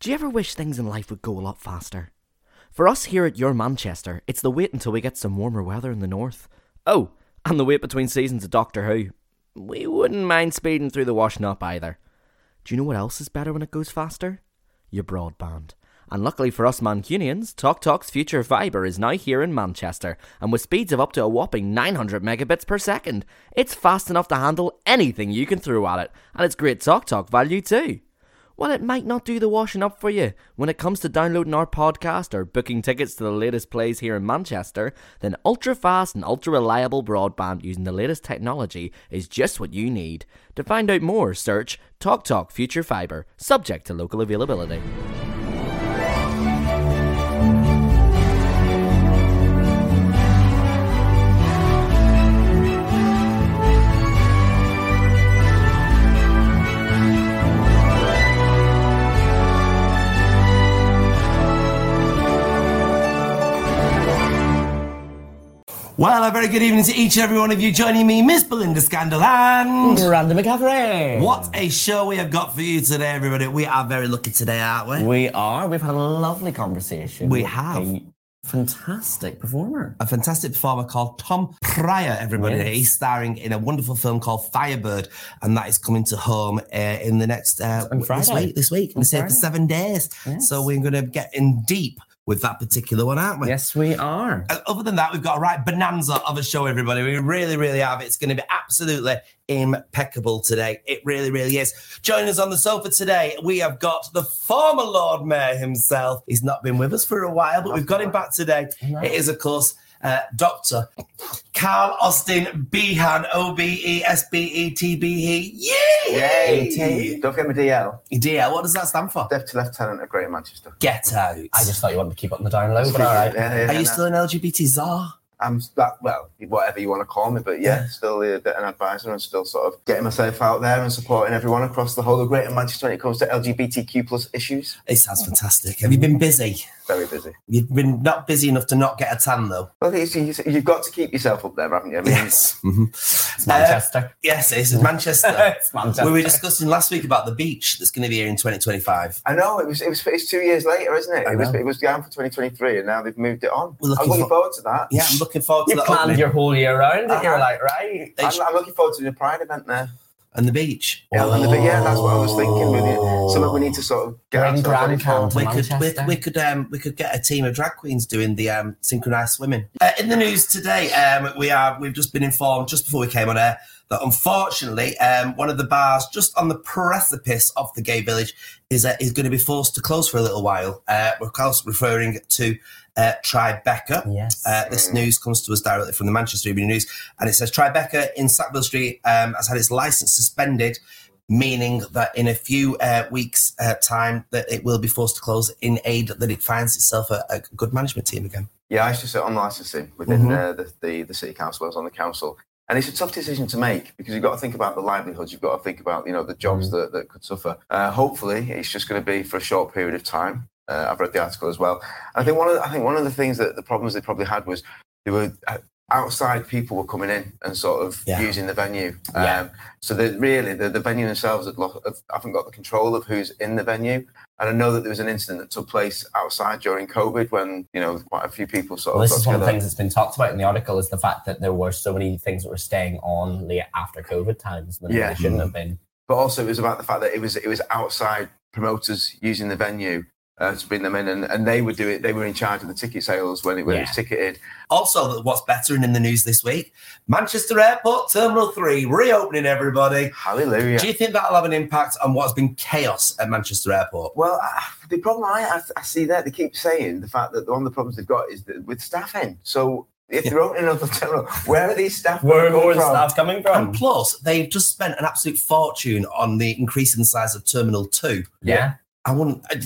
Do you ever wish things in life would go a lot faster? For us here at Your Manchester, it's the wait until we get some warmer weather in the north. Oh, and the wait between seasons of Doctor Who. We wouldn't mind speeding through the washing up either. Do you know what else is better when it goes faster? Your broadband. And luckily for us Mancunians, TalkTalk's future fibre is now here in Manchester, and with speeds of up to a whopping 900 megabits per second, it's fast enough to handle anything you can throw at it, and it's great TalkTalk value too. While it might not do the washing up for you when it comes to downloading our podcast or booking tickets to the latest plays here in Manchester, then ultra fast and ultra reliable broadband using the latest technology is just what you need. To find out more, search TalkTalk Future Fibre, subject to local availability. Well, a very good evening to each and every one of you joining me, Miss Belinda Scandal and Miranda McCaffrey. what a show we have got for you today, everybody. We are very lucky today, aren't we? We are. We've had a lovely conversation. We have. A fantastic performer. A fantastic performer called Tom Prior, everybody. Yes. He's starring in a wonderful film called Firebird, and that is coming to home uh, in the next uh, this week. This week, and stay for seven days. Yes. So we're going to get in deep with that particular one, aren't we? Yes, we are. Uh, Other than that, we've got a right bonanza of a show, everybody. We really, really have. It's going to be absolutely impeccable today. It really, really is. Joining us on the sofa today, we have got the former Lord Mayor himself. He's not been with us for a while, but we've got him back today. It is, of course, uh, Dr. Carl Austin Behan, O B E S B E T B E. Yay! Yay! Don't forget my DL. DL, what does that stand for? Deputy Lieutenant of Greater Manchester. Get out. I just thought you wanted to keep up on the down low, but all right. Yeah, yeah, Are you no. still an LGBT czar? I'm that well, whatever you want to call me, but yeah, Yeah. still a an advisor and still sort of getting myself out there and supporting everyone across the whole of Greater Manchester when it comes to LGBTQ plus issues. It sounds fantastic. Have you been busy? Very busy. You've been not busy enough to not get a tan, though. Well, I think it's, you've got to keep yourself up there, haven't you? I mean, Yes. Mhm. It's Manchester. Yes, it's Manchester. it's Manchester. we were discussing last week about the beach that's going to be here in 2025. I know it was it was it's two years later, isn't it? I It was know. it was down for 2023, and now they've moved it on. We're I'm looking looking for- forward to that. Yeah, I'm looking forward to You that planned opening. your whole year round, and you're Uh-huh. like, right. I'm, I'm looking forward to the Pride event there. And the beach. Yeah, and the, but yeah, that's what I was thinking. With it. Something we need to sort of get Bring ourselves ready Grand for. We could, we, we could um we could get a team of drag queens doing the um synchronized swimming. Uh, in the news today, um we are we've just been informed just before we came on air that unfortunately um one of the bars just on the precipice of the gay village is uh, is going to be forced to close for a little while. Uh, we're of referring to uh, Tribeca. Yes. Uh, this news comes to us directly from the Manchester Evening News, and it says Tribeca in Sackville Street um, has had its license suspended, meaning that in a few uh, weeks' uh, time that it will be forced to close in aid that it finds itself a, a good management team again. Yeah, I used to sit on licensing within Mhm. uh, the, the the city council. I was on the council, and it's a tough decision to make because you've got to think about the livelihoods. You've got to think about you know the jobs that, that could suffer. Uh, hopefully, it's just going to be for a short period of time. Uh, I've read the article as well. I think one of the, I think one of the things that the problems they probably had was they were uh, outside people were coming in and sort of Yeah. using the venue. Yeah. Um, so that really the, the venue themselves had lost, have, haven't got the control of who's in the venue. And I know that there was an incident that took place outside during COVID when you know quite a few people sort Well, of this is one of the things that's been talked about in the article is the fact that there were so many things that were staying on late after COVID times when Yeah. they shouldn't have been. but also it was about the fact that it was it was outside promoters using the venue uh, to bring them in, and, and they would do it. They were in charge of the ticket sales when it, when it was Yeah. ticketed. Also, what's better and in the news this week? Manchester Airport Terminal 3 reopening, everybody. Hallelujah! Do you think that'll have an impact on what's been chaos at Manchester Airport? well, I, the problem I, I, I see there, they keep saying the fact that one of the problems they've got is that with staffing. So if they're opening another terminal, where are these staff? Where coming more the from? staff coming And from? plus, they've just spent an absolute fortune on the increase in the size of Terminal 2. Yeah. I wouldn't. I-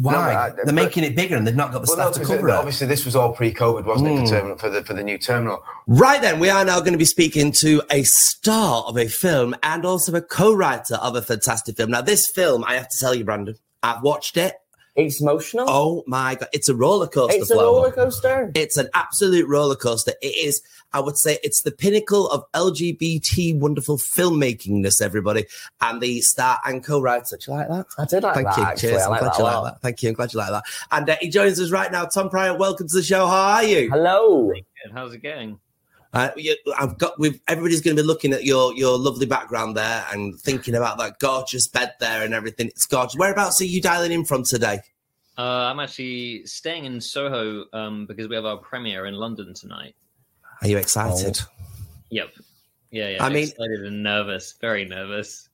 Why? No, I- They're making it bigger and they've not got the Well, no, staff to 'cause cover it- it. obviously this was all pre-COVID, wasn't it? Mm. For, terminal, for the for the new terminal. Right then, we are now going to be speaking to a star of a film and also a co-writer of a fantastic film. Now, this film, I have to tell you, Brandon, I've watched it. It's emotional. Oh my god, it's a roller coaster. it's a Flo. roller coaster. It's an absolute roller coaster. It is, I would say, it's the pinnacle of LGBT wonderful filmmakingness, everybody. And the star and co-writer. Do you like that? I did like Thank that. you. Actually, Cheers. I I'm like glad that you like that. Thank you. I'm glad you like that. And uh, he joins us right now. Tom Prior, welcome to the show. How are you? Hello. Good. How's it going? Uh, you, I've got. We've, everybody's going to be looking at your your lovely background there and thinking about that gorgeous bed there and everything. It's gorgeous. Whereabouts are you dialing in from today? Uh, I'm actually staying in Soho um, because we have our premiere in London tonight. Are you excited? Yep. Yeah, yeah. I mean- excited and nervous. Very nervous.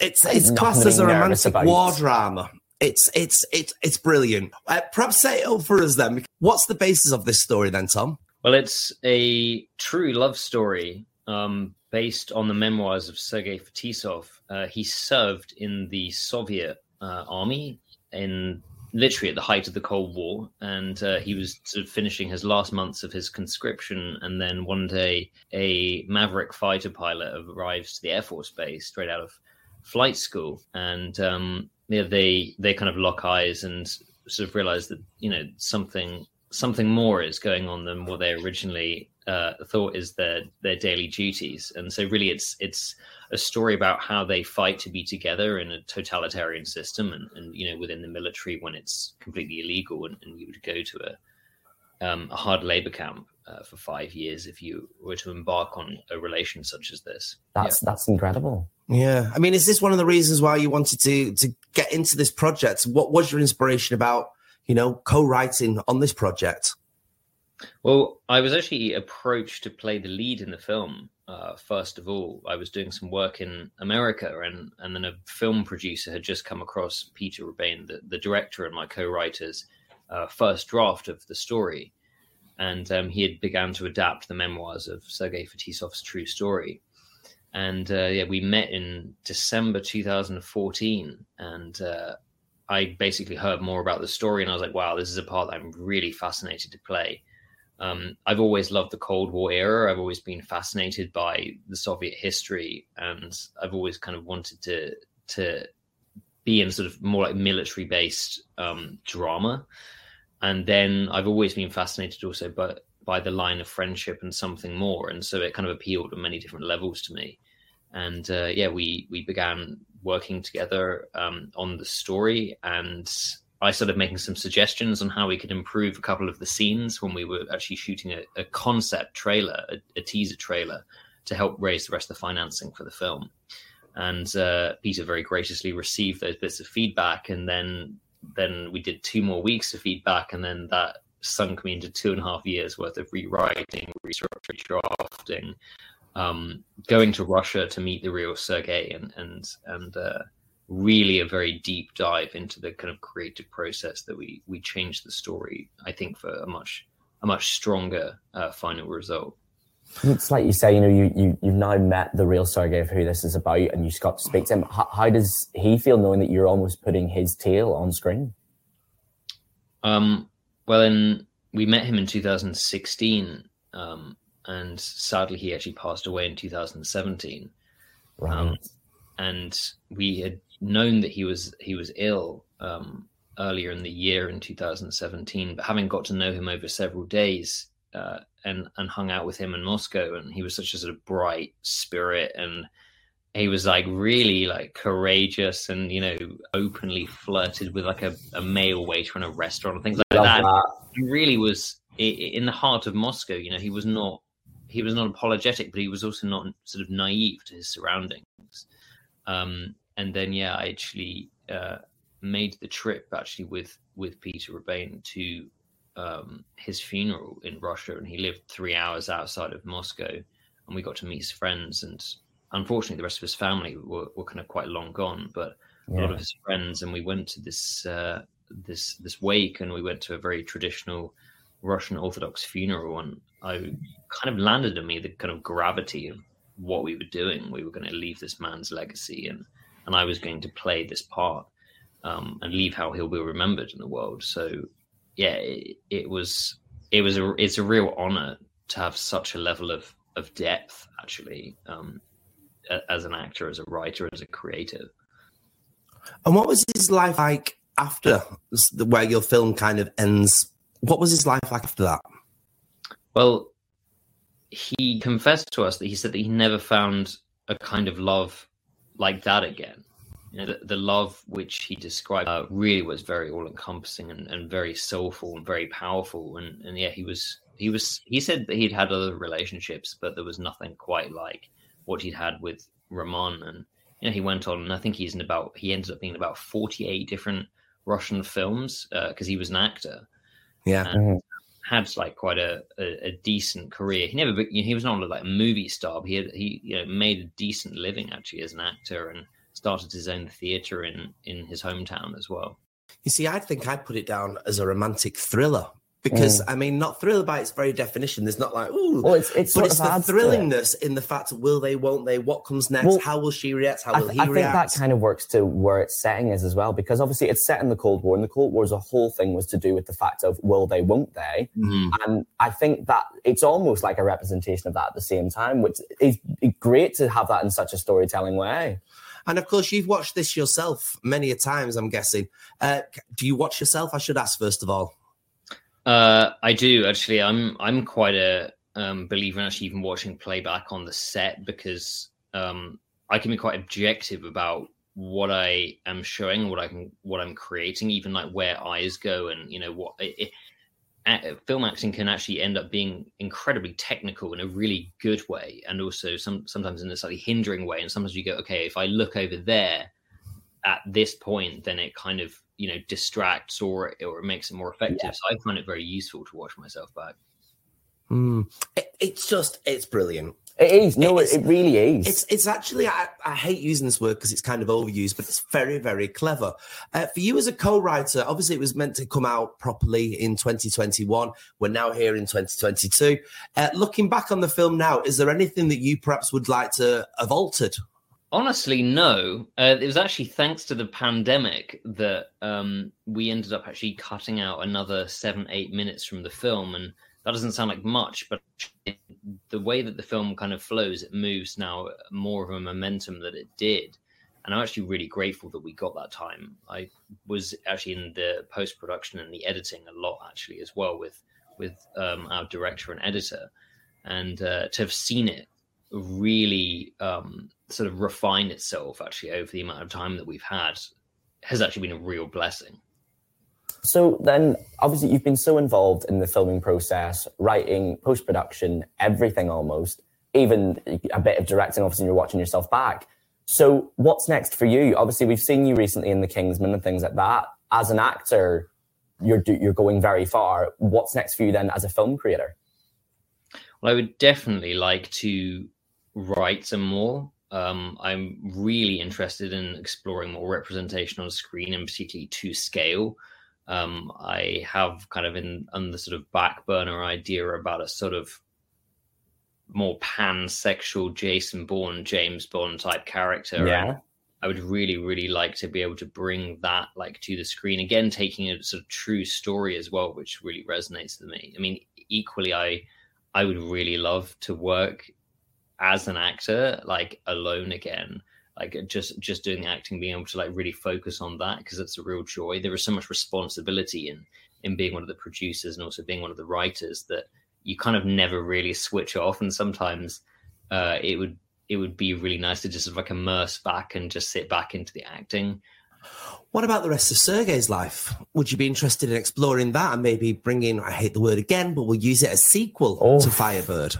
It's it's nothing classed as a romantic about. war drama. It's it's it's it's brilliant. Uh, perhaps say it all for us then. What's the basis of this story then, Tom? Well, it's a true love story um, based on the memoirs of Sergei Fetisov. Uh, he served in the Soviet uh, army in literally at the height of the Cold War, and uh, he was sort of finishing his last months of his conscription. And then one day, a Maverick fighter pilot arrives to the Air Force Base straight out of flight school, and um, yeah, they they kind of lock eyes and sort of realize that you know something something more is going on than what they originally uh, thought is their their daily duties. And so, really, it's it's a story about how they fight to be together in a totalitarian system, and, and you know, within the military when it's completely illegal, and, and you would go to a um, a hard labor camp uh, for five years if you were to embark on a relation such as this. That's that's incredible. Yeah, I mean, is this one of the reasons why you wanted to to get into this project? What was your inspiration about, you know, co-writing on this project? Well, I was actually approached to play the lead in the film. Uh, first of all, I was doing some work in America, and and then a film producer had just come across Peter Rebane, the, the director and my co-writer's uh, first draft of the story, and um, he had began to adapt the memoirs of Sergei Fetisov's true story. And uh, yeah, we met in December 2014, and uh, I basically heard more about the story, and I was like, "Wow, this is a part that I'm really fascinated to play." Um, I've always loved the Cold War era. I've always been fascinated by the Soviet history, and I've always kind of wanted to to be in sort of more like military based um, drama. And then I've always been fascinated also by by the line of friendship and something more, and so it kind of appealed on many different levels to me. And uh, yeah, we we began working together um, on the story, and I started making some suggestions on how we could improve a couple of the scenes when we were actually shooting a, a concept trailer, a, a teaser trailer, to help raise the rest of the financing for the film. And uh, Peter very graciously received those bits of feedback, and then then we did two more weeks of feedback, and then that sunk me into two and a half years worth of rewriting, restructuring, drafting, um, going to Russia to meet the real Sergei, and and and uh, really a very deep dive into the kind of creative process that we we changed the story. I think for a much a much stronger uh, final result. It's like you say, you know, you, you you've now met the real Sergei of who this is about, and you got to speak to him. How, how does he feel knowing that you're almost putting his tale on screen? Um, well, in, we met him in 2016, um, and sadly, he actually passed away in 2017. Right. Um, and we had known that he was he was ill um, earlier in the year in 2017, but having got to know him over several days uh, and and hung out with him in Moscow, and he was such a sort of bright spirit, and he was like really like courageous, and you know openly flirted with like a, a male waiter in a restaurant and things like Love that. that. He really was in the heart of Moscow. You know, he was not he was not apologetic, but he was also not sort of naive to his surroundings. Um, and then, yeah, I actually uh, made the trip actually with with Peter Rebane to um, his funeral in Russia, and he lived three hours outside of Moscow, and we got to meet his friends. And unfortunately, the rest of his family were, were kind of quite long gone, but a lot of his friends, and we went to this uh, this this wake, and we went to a very traditional Russian Orthodox funeral, and I kind of landed on me the kind of gravity of what we were doing. We were going to leave this man's legacy, and and I was going to play this part um, and leave how he'll be remembered in the world. So, yeah, it, it was it was a it's a real honor to have such a level of of depth actually um, as an actor, as a writer, as a creative. And what was his life like after where your film kind of ends? What was his life like after that? Well, he confessed to us that he said that he never found a kind of love like that again. You know, the, the love which he described uh, really was very all encompassing and, and very soulful and very powerful. And, and yeah, he was he was he said that he'd had other relationships, but there was nothing quite like what he'd had with Roman. And you know, he went on, and I think he's in about he ended up being about forty eight different Russian films because uh, he was an actor. Yeah. Mm-hmm. Had like quite a, a, a, decent career. He never, he was not like a movie star. But he had, he you know made a decent living actually as an actor and started his own theater in in his hometown as well. You see, I think I'd put it down as a romantic thriller because mm. I mean, not thriller by its very definition. There's not like ooh, well, it's it's but it's the thrillingness in the fact will they, won't they, what comes next, well, how will she react, how will I, he I react. I think that kind of works to where its setting is as well, because obviously it's set in the Cold War, and the Cold War's a whole thing was to do with the fact of will they, won't they, mm. and I think that it's almost like a representation of that at the same time, which is great to have that in such a storytelling way. And of course, you've watched this yourself many a times. I'm guessing. Uh, do you watch yourself? I should ask first of all. Uh, I do actually. I'm I'm quite a um, believer in actually even watching playback on the set because um, I can be quite objective about what I am showing, what I can, what I'm creating, even like where eyes go, and you know what. It, it, film acting can actually end up being incredibly technical in a really good way, and also some sometimes in a slightly hindering way. And sometimes you go, okay, if I look over there at this point, then it kind of you know distracts or or it makes it more effective. Yeah. So I find it very useful to watch myself back. Mm. It, it's just it's brilliant. It is. No, it, it really is. It's it's actually I, I hate using this word because it's kind of overused, but it's very very clever. Uh, for you as a co-writer, obviously it was meant to come out properly in 2021. We're now here in 2022. Uh, looking back on the film now, is there anything that you perhaps would like to have altered Honestly, no. Uh, it was actually thanks to the pandemic that um, we ended up actually cutting out another seven, eight minutes from the film. And that doesn't sound like much, but the way that the film kind of flows, it moves now more of a momentum that it did. And I'm actually really grateful that we got that time. I was actually in the post production and the editing a lot, actually, as well with with um, our director and editor, and uh, to have seen it really um, sort of refine itself actually over the amount of time that we've had has actually been a real blessing. So then, obviously, you've been so involved in the filming process, writing, post production, everything almost, even a bit of directing. Obviously, you're watching yourself back. So, what's next for you? Obviously, we've seen you recently in The Kingsman and things like that. As an actor, you're you're going very far. What's next for you then as a film creator? Well, I would definitely like to write some more. Um, I'm really interested in exploring more representation on screen and particularly to scale. Um, I have kind of in on the sort of back burner idea about a sort of more pansexual Jason Bourne, James Bond type character. Yeah. And I would really, really like to be able to bring that like to the screen again, taking a sort of true story as well, which really resonates with me. I mean, equally, I I would really love to work as an actor, like alone again, like just just doing the acting, being able to like really focus on that because it's a real joy. There is so much responsibility in in being one of the producers and also being one of the writers that you kind of never really switch off. And sometimes uh, it would it would be really nice to just like immerse back and just sit back into the acting. What about the rest of Sergei's life? Would you be interested in exploring that and maybe bringing, I hate the word again, but we'll use it as sequel oh. to Firebird?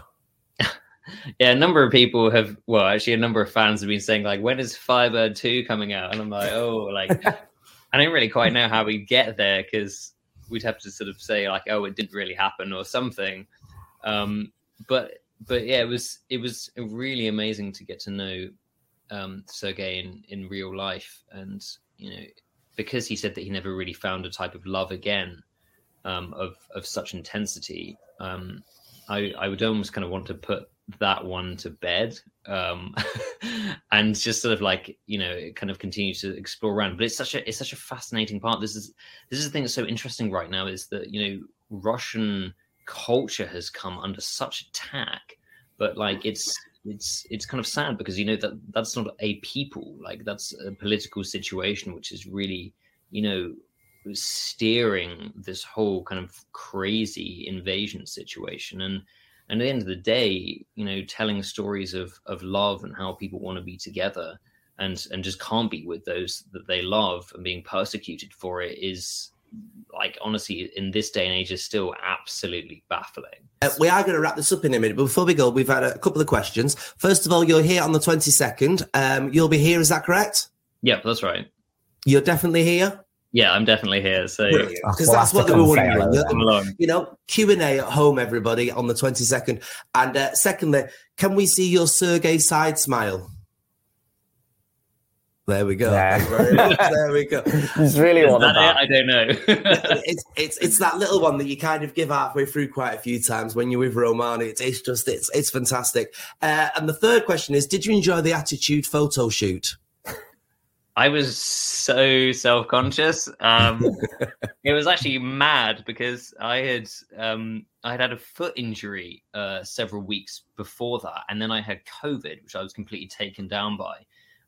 yeah, a number of people have, well, actually, a number of fans have been saying, like, when is Firebird 2 coming out? And I'm like, oh, like, I don't really quite know how we get there because we'd have to sort of say, like, oh, it didn't really happen or something. Um, but, but yeah, it was, it was really amazing to get to know um, Sergei in, in real life. And, you know, because he said that he never really found a type of love again um, of, of such intensity, um, I, I would almost kind of want to put that one to bed um and just sort of like you know it kind of continue to explore around. But it's such a it's such a fascinating part. This is this is the thing that's so interesting right now is that you know russian culture has come under such attack but like it's it's it's kind of sad because you know that that's not a people. Like that's a political situation which is really you know, steering this whole kind of crazy invasion situation. And and at the end of the day, you know, telling stories of of love and how people want to be together and and just can't be with those that they love and being persecuted for it is like honestly in this day and age is still absolutely baffling. Uh, we are going to wrap this up in a minute but before we go we've had a couple of questions. First of all you're here on the 22nd um, you'll be here is that correct? Yeah that's right. You're definitely here yeah, I'm definitely here. So because well, that's what they were wondering. You know, Q and A at home, everybody, on the 22nd. And uh, secondly, can we see your Sergey side smile? There we go. Yeah. there we go. It's really one that I don't know. it's it's it's that little one that you kind of give halfway through quite a few times when you're with Romani. It's, it's just it's it's fantastic. Uh, and the third question is: Did you enjoy the attitude photo shoot? I was so self conscious. Um, it was actually mad because I had um, I had had a foot injury uh, several weeks before that, and then I had COVID, which I was completely taken down by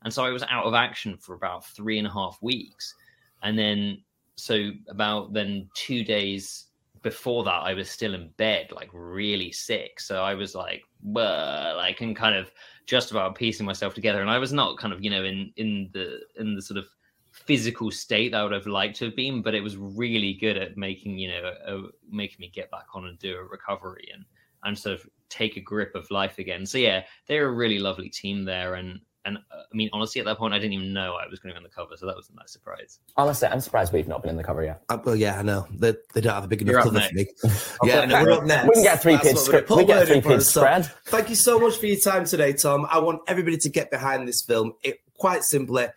and so I was out of action for about three and a half weeks, and then so about then two days before that I was still in bed, like really sick. So I was like, well, I can kind of just about piecing myself together, and I was not kind of you know in in the in the sort of physical state that I would have liked to have been, but it was really good at making you know a, a, making me get back on and do a recovery and and sort of take a grip of life again. So yeah, they're a really lovely team there, and and uh, I mean, honestly, at that point, I didn't even know I was going to be on the cover, so that was a nice surprise. Honestly, I'm surprised we've not been in the cover yet. Uh, well, yeah, I know they, they don't have a big enough cover for me. yeah, no, we're up next. We can get three kids. Script. We get three kids spread. Thank you so much for your time today, Tom. I want everybody to get behind this film. It quite simply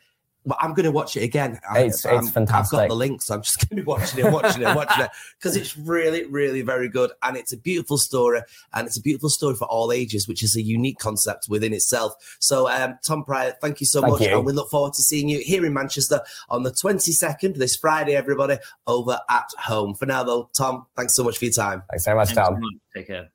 but I'm going to watch it again. It's, I, it's fantastic. I've got the links. So I'm just going to be watching it, watching it, watching it because it's really, really very good. And it's a beautiful story. And it's a beautiful story for all ages, which is a unique concept within itself. So, um, Tom Prior, thank you so thank much. You. And we look forward to seeing you here in Manchester on the 22nd, this Friday, everybody, over at home. For now, though, Tom, thanks so much for your time. Thanks so much, thanks Tom. So much. Take care.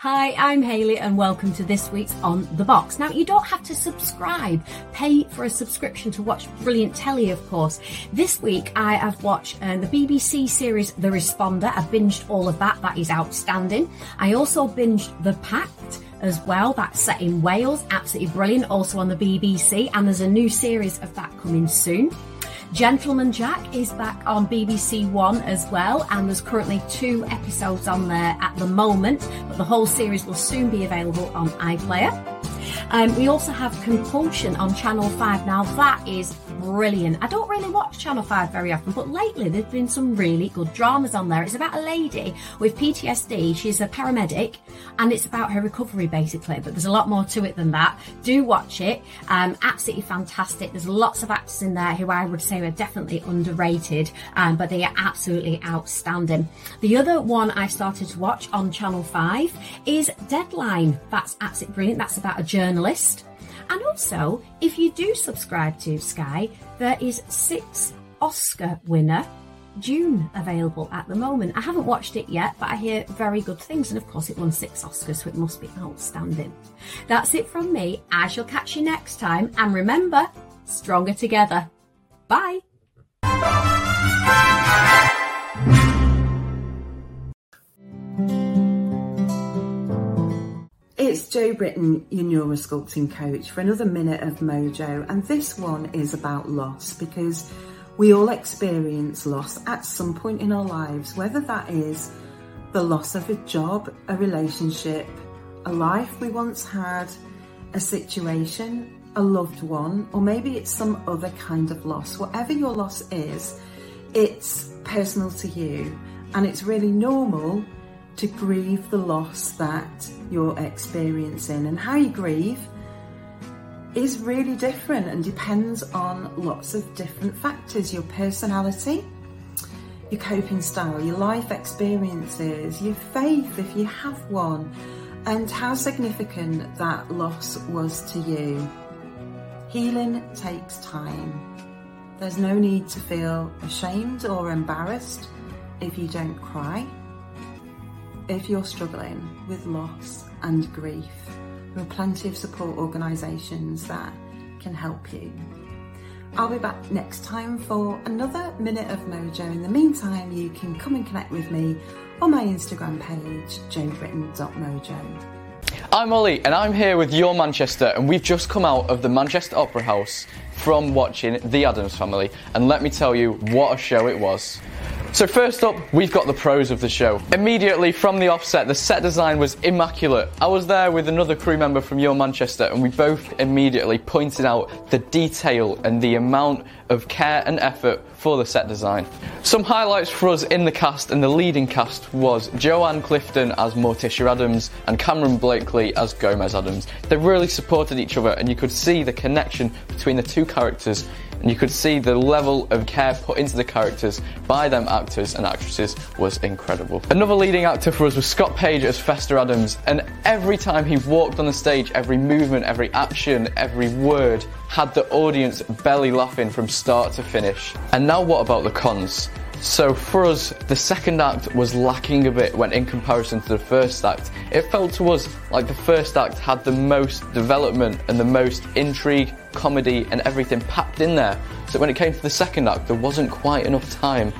Hi, I'm Haley and welcome to this week's On the Box. Now, you don't have to subscribe. Pay for a subscription to watch brilliant telly, of course. This week, I have watched uh, the BBC series The Responder. I binged all of that. That is outstanding. I also binged The Pact as well. That's set in Wales. Absolutely brilliant. Also on the BBC. And there's a new series of that coming soon. Gentleman Jack is back on BBC One as well, and there's currently two episodes on there at the moment, but the whole series will soon be available on iPlayer. Um, we also have Compulsion on Channel 5. Now, that is brilliant. I don't really watch Channel 5 very often, but lately there's been some really good dramas on there. It's about a lady with PTSD. She's a paramedic and it's about her recovery basically, but there's a lot more to it than that. Do watch it. Um, absolutely fantastic. There's lots of actors in there who I would say are definitely underrated, um, but they are absolutely outstanding. The other one I started to watch on Channel 5 is Deadline. That's absolutely brilliant. That's about a journalist and also, if you do subscribe to Sky, there is six Oscar winner Dune available at the moment. I haven't watched it yet, but I hear very good things, and of course, it won six Oscars, so it must be outstanding. That's it from me. I shall catch you next time, and remember, stronger together. Bye. It's Joe Britton, your neurosculpting coach, for another minute of mojo. And this one is about loss because we all experience loss at some point in our lives, whether that is the loss of a job, a relationship, a life we once had, a situation, a loved one, or maybe it's some other kind of loss. Whatever your loss is, it's personal to you and it's really normal to grieve the loss that you're experiencing. And how you grieve is really different and depends on lots of different factors your personality, your coping style, your life experiences, your faith if you have one, and how significant that loss was to you. Healing takes time. There's no need to feel ashamed or embarrassed if you don't cry, if you're struggling with loss and grief, there are plenty of support organisations that can help you. I'll be back next time for another Minute of Mojo. In the meantime, you can come and connect with me on my Instagram page, jobritton.mojo. I'm Ollie, and I'm here with Your Manchester, and we've just come out of the Manchester Opera House from watching The Addams Family, and let me tell you what a show it was. So, first up, we've got the pros of the show. Immediately from the offset, the set design was immaculate. I was there with another crew member from Your Manchester, and we both immediately pointed out the detail and the amount of care and effort for the set design. Some highlights for us in the cast and the leading cast was Joanne Clifton as Morticia Addams and Cameron Blakely as Gomez Addams. They really supported each other, and you could see the connection between the two characters and you could see the level of care put into the characters by them actors and actresses was incredible. Another leading actor for us was Scott Paige as Fester Addams, and every time he walked on the stage, every movement, every action, every word had the audience belly laughing from start to finish. And now, what about the cons? So for us, the second act was lacking a bit when in comparison to the first act. It felt to us like the first act had the most development and the most intrigue, comedy, and everything packed in there. So when it came to the second act, there wasn't quite enough time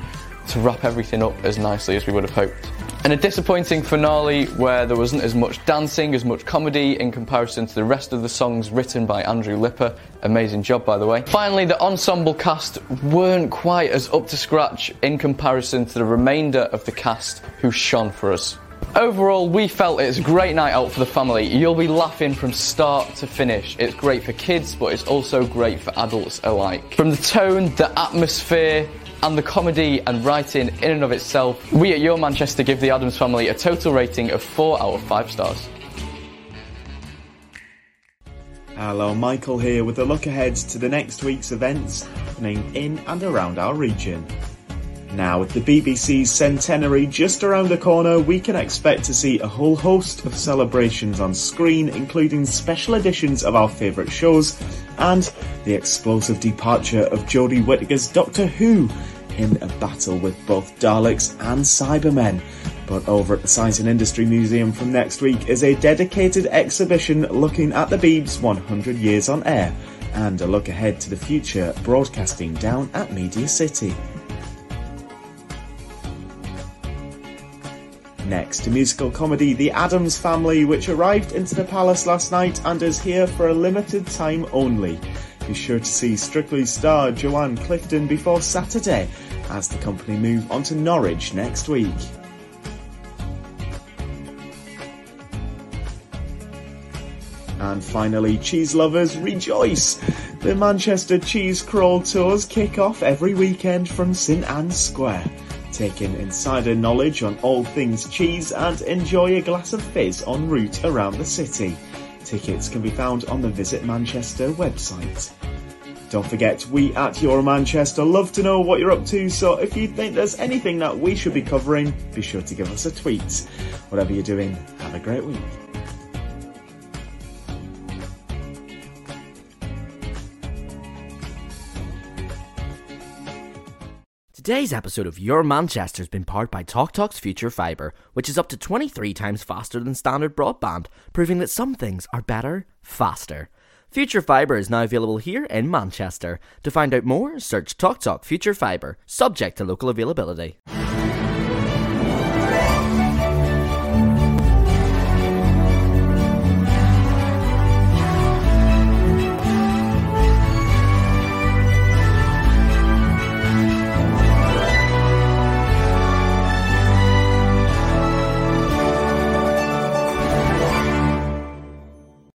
to wrap everything up as nicely as we would have hoped. And a disappointing finale where there wasn't as much dancing, as much comedy in comparison to the rest of the songs written by Andrew Lippa. Amazing job, by the way. Finally, the ensemble cast weren't quite as up to scratch in comparison to the remainder of the cast who shone for us. Overall, we felt it's a great night out for the family. You'll be laughing from start to finish. It's great for kids, but it's also great for adults alike. From the tone, the atmosphere, and the comedy and writing in and of itself, we at Your Manchester give the Addams Family a total rating of 4 out of 5 stars. Hello, Michael here with a look ahead to the next week's events happening in and around our region. Now, with the BBC's centenary just around the corner, we can expect to see a whole host of celebrations on screen, including special editions of our favourite shows and the explosive departure of Jodie Whittaker's Doctor Who in a battle with both Daleks and Cybermen. But over at the Science and Industry Museum from next week is a dedicated exhibition looking at the Beebs 100 years on air and a look ahead to the future broadcasting down at Media City. Next, to musical comedy The Addams Family, which arrived into the palace last night and is here for a limited time only. Be sure to see Strictly star Joanne Clifton before Saturday as the company move on to Norwich next week. And finally, cheese lovers, rejoice! The Manchester Cheese Crawl Tours kick off every weekend from St Ann's Square take in insider knowledge on all things cheese and enjoy a glass of fizz en route around the city. Tickets can be found on the Visit Manchester website. Don't forget, we at Your Manchester love to know what you're up to, so if you think there's anything that we should be covering, be sure to give us a tweet. Whatever you're doing, have a great week. Today's episode of Your Manchester has been powered by TalkTalk's Future Fibre, which is up to 23 times faster than standard broadband, proving that some things are better, faster. Future Fibre is now available here in Manchester. To find out more, search TalkTalk Future Fibre, subject to local availability.